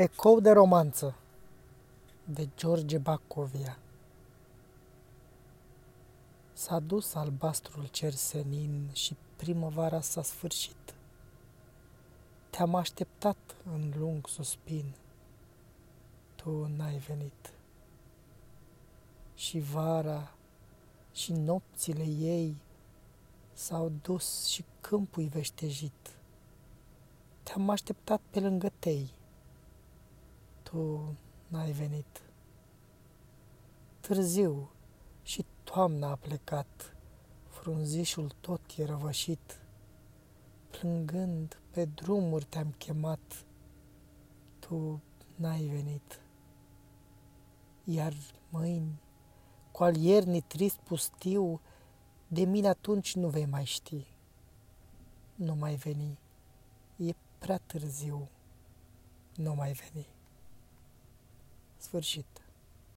Ecou de romanță de George Bacovia S-a dus albastrul cer senin și primăvara s-a sfârșit. Te-am așteptat în lung suspin, tu n-ai venit. Și vara și nopțile ei s-au dus și câmpul veștejit. Te-am așteptat pe lângă tei, tu n-ai venit. Târziu și toamna a plecat, frunzișul tot e răvășit. Plângând pe drumuri te-am chemat, tu n-ai venit. Iar mâini, cu al iernii trist pustiu, de mine atunci nu vei mai ști. Nu mai veni, e prea târziu, nu mai veni. Sfârșit.